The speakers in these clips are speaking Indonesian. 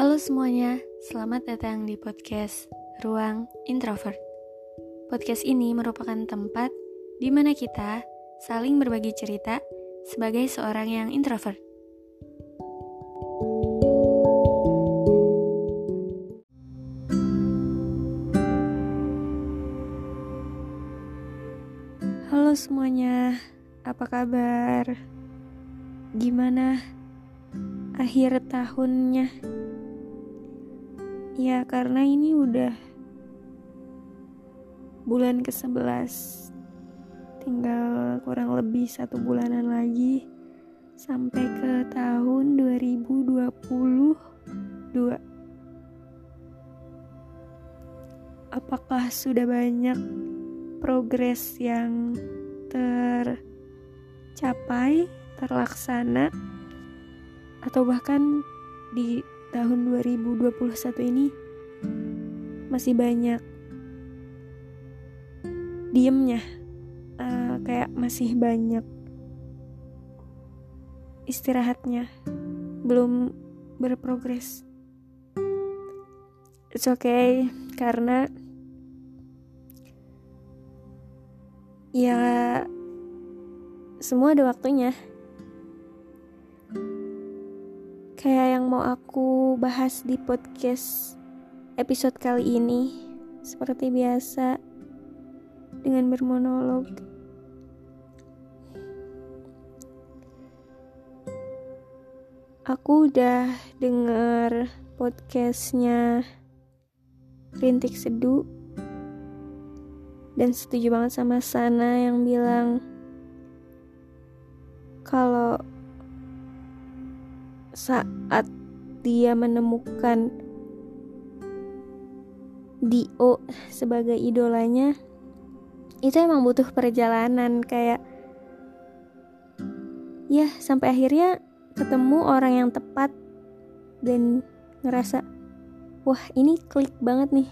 Halo semuanya, selamat datang di podcast Ruang Introvert. Podcast ini merupakan tempat di mana kita saling berbagi cerita sebagai seorang yang introvert. Halo semuanya, apa kabar? Gimana akhir tahunnya? Ya karena ini udah bulan ke-11 Tinggal kurang lebih satu bulanan lagi Sampai ke tahun 2022 Apakah sudah banyak progres yang tercapai, terlaksana Atau bahkan di tahun 2021 ini masih banyak diemnya. Uh, kayak masih banyak istirahatnya. Belum berprogres. It's okay karena ya semua ada waktunya Kayak yang mau aku bahas di podcast episode kali ini, seperti biasa dengan bermonolog. Aku udah denger podcastnya Rintik Seduh dan setuju banget sama Sana yang bilang kalau saat dia menemukan Dio sebagai idolanya itu emang butuh perjalanan kayak ya sampai akhirnya ketemu orang yang tepat dan ngerasa wah ini klik banget nih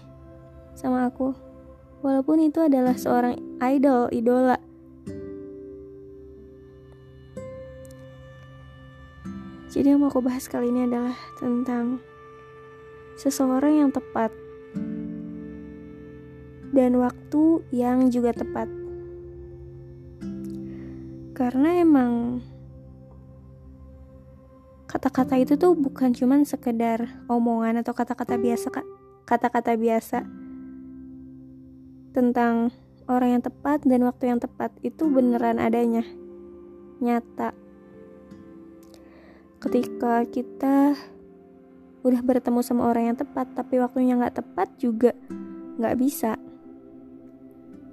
sama aku. Walaupun itu adalah seorang idol idola Jadi yang mau aku bahas kali ini adalah tentang seseorang yang tepat dan waktu yang juga tepat. Karena emang kata-kata itu tuh bukan cuman sekedar omongan atau kata-kata biasa kata-kata biasa tentang orang yang tepat dan waktu yang tepat itu beneran adanya nyata ketika kita udah bertemu sama orang yang tepat tapi waktunya nggak tepat juga nggak bisa.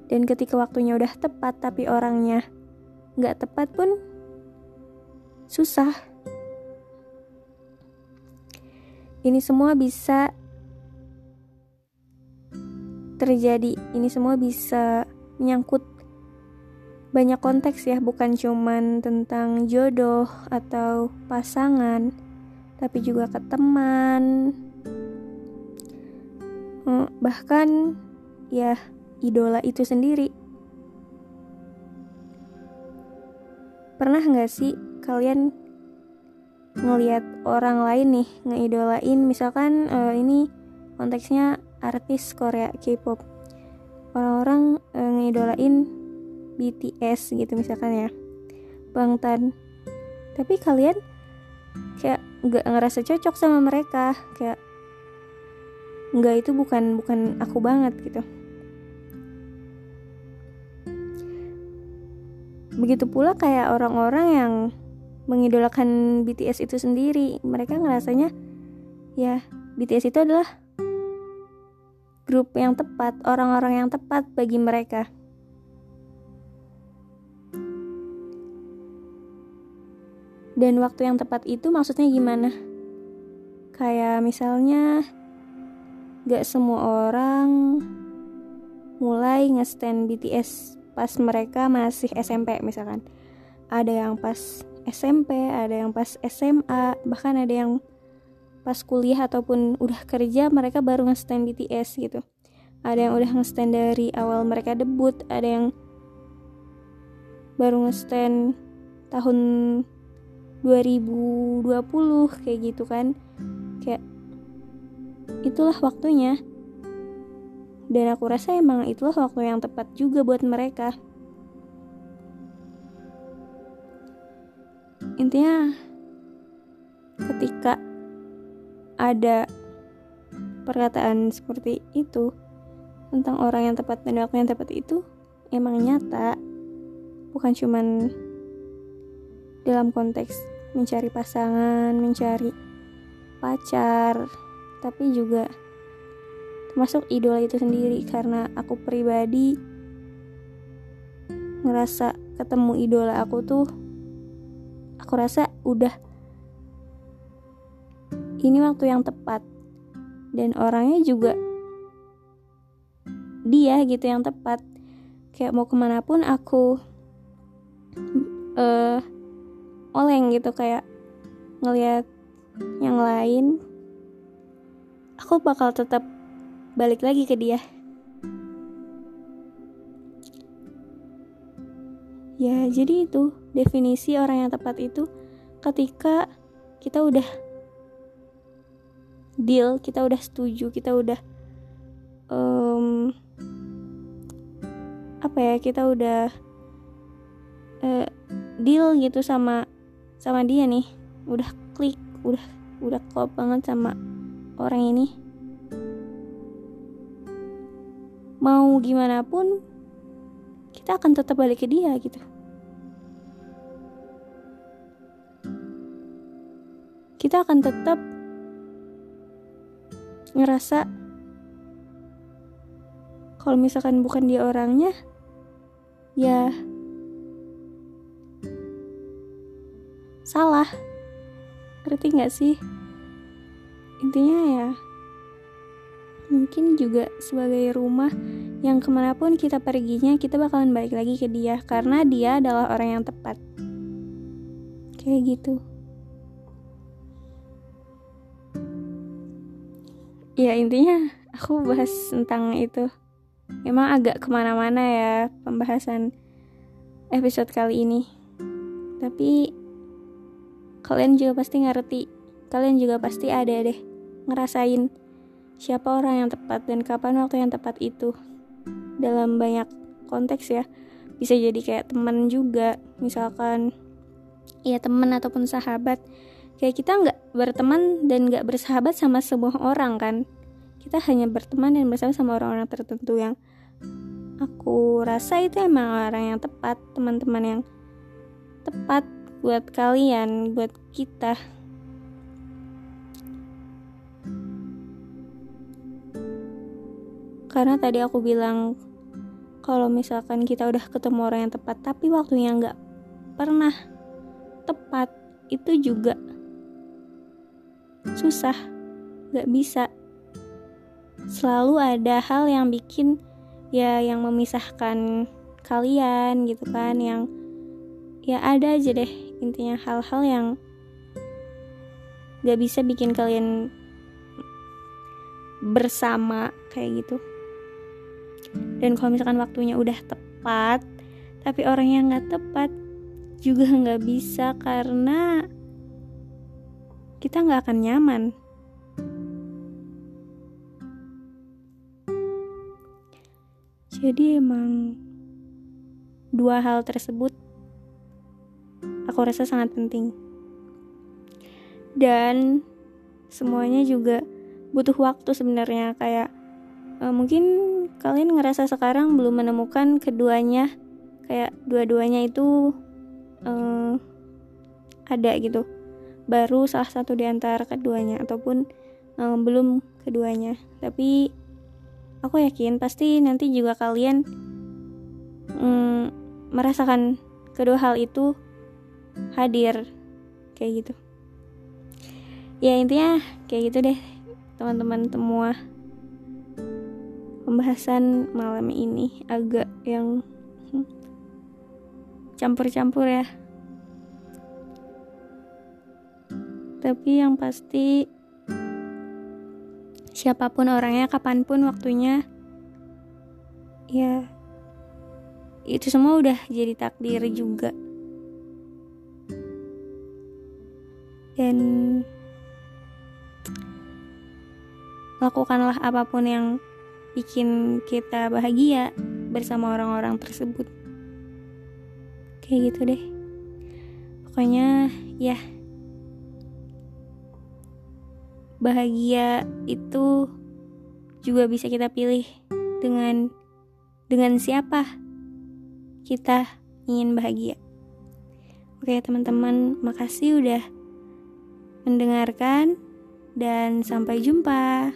Dan ketika waktunya udah tepat tapi orangnya nggak tepat pun susah. Ini semua bisa terjadi ini semua bisa menyangkut banyak konteks ya, bukan cuman tentang jodoh atau pasangan, tapi juga ke teman. Hmm, bahkan ya idola itu sendiri. Pernah nggak sih kalian ngelihat orang lain nih ngeidolain misalkan uh, ini konteksnya artis Korea K-pop orang-orang uh, ngeidolain BTS gitu misalkan ya. Bangtan tapi kalian kayak nggak ngerasa cocok sama mereka. Kayak nggak itu bukan bukan aku banget gitu. Begitu pula kayak orang-orang yang mengidolakan BTS itu sendiri. Mereka ngerasanya ya BTS itu adalah grup yang tepat orang-orang yang tepat bagi mereka dan waktu yang tepat itu maksudnya gimana? Kayak misalnya gak semua orang mulai nge-stand BTS pas mereka masih SMP misalkan. Ada yang pas SMP ada yang pas SMA bahkan ada yang pas kuliah ataupun udah kerja mereka baru nge-stand BTS gitu. Ada yang udah nge-stand dari awal mereka debut ada yang baru nge-stand tahun 2020 kayak gitu kan. Kayak itulah waktunya. Dan aku rasa emang itulah waktu yang tepat juga buat mereka. Intinya ketika ada perkataan seperti itu tentang orang yang tepat dan waktu yang tepat itu emang nyata. Bukan cuman dalam konteks mencari pasangan, mencari pacar, tapi juga termasuk idola itu sendiri. Karena aku pribadi ngerasa ketemu idola aku tuh aku rasa udah ini waktu yang tepat. Dan orangnya juga dia gitu yang tepat. Kayak mau ke mana pun aku uh, oleng gitu kayak ngelihat yang lain aku bakal tetap balik lagi ke dia. Ya jadi itu definisi orang yang tepat itu ketika kita udah deal kita udah setuju kita udah um, apa ya kita udah uh, deal gitu sama sama dia nih. Udah klik udah udah klop banget sama orang ini. Mau gimana pun kita akan tetap balik ke dia gitu. Kita akan tetap ngerasa kalau misalkan bukan dia orangnya ya salah. Ngerti nggak sih? Intinya ya mungkin juga sebagai rumah yang ke mana pun kita perginya kita bakalan balik lagi ke dia karena dia adalah orang yang tepat. Kayak gitu. Ya intinya aku bahas tentang itu. Emang agak ke mana-mana ya pembahasan episode kali ini. Tapi kalian juga pasti ngerti. Kalian juga pasti ada deh. Ngerasain siapa orang yang tepat dan kapan waktu yang tepat itu. Dalam banyak konteks ya. Bisa jadi kayak teman juga. Misalkan ya teman ataupun sahabat. Kayak kita nggak berteman dan nggak bersahabat sama semua orang kan? Kita hanya berteman dan bersama sama orang-orang tertentu yang aku rasa itu emang orang yang tepat teman-teman yang tepat buat kalian buat kita. Karena tadi aku bilang kalau misalkan kita udah ketemu orang yang tepat tapi waktunya nggak pernah tepat itu juga susah. Nggak bisa. Selalu ada hal yang bikin ya yang memisahkan kalian gitu kan yang ya ada aja deh intinya hal-hal yang gak bisa bikin kalian bersama kayak gitu. Dan kalau misalkan waktunya udah tepat tapi orang yang nggak tepat juga nggak bisa karena kita nggak akan nyaman. Jadi emang dua hal tersebut aku rasa sangat penting. Dan semuanya juga butuh waktu sebenarnya kayak uh, mungkin kalian ngerasa sekarang belum menemukan keduanya kayak dua-duanya itu uh, ada gitu. Baru salah satu di antara keduanya ataupun um, belum keduanya. Tapi aku yakin pasti nanti juga kalian um, merasakan kedua hal itu hadir. Kayak gitu. Ya intinya kayak gitu deh teman-teman semua. Pembahasan malam ini agak yang campur-campur ya. Tapi yang pasti siapa pun orangnya kapan pun waktunya ya itu semua udah jadi takdir juga dan lakukanlah apa pun yang bikin kita bahagia bersama orang-orang tersebut. Kayak gitu deh. Pokoknya ya. Bahagia itu juga bisa kita pilih dengan dengan siapa kita ingin bahagia. Oke, teman-teman, makasih udah mendengarkan dan sampai jumpa.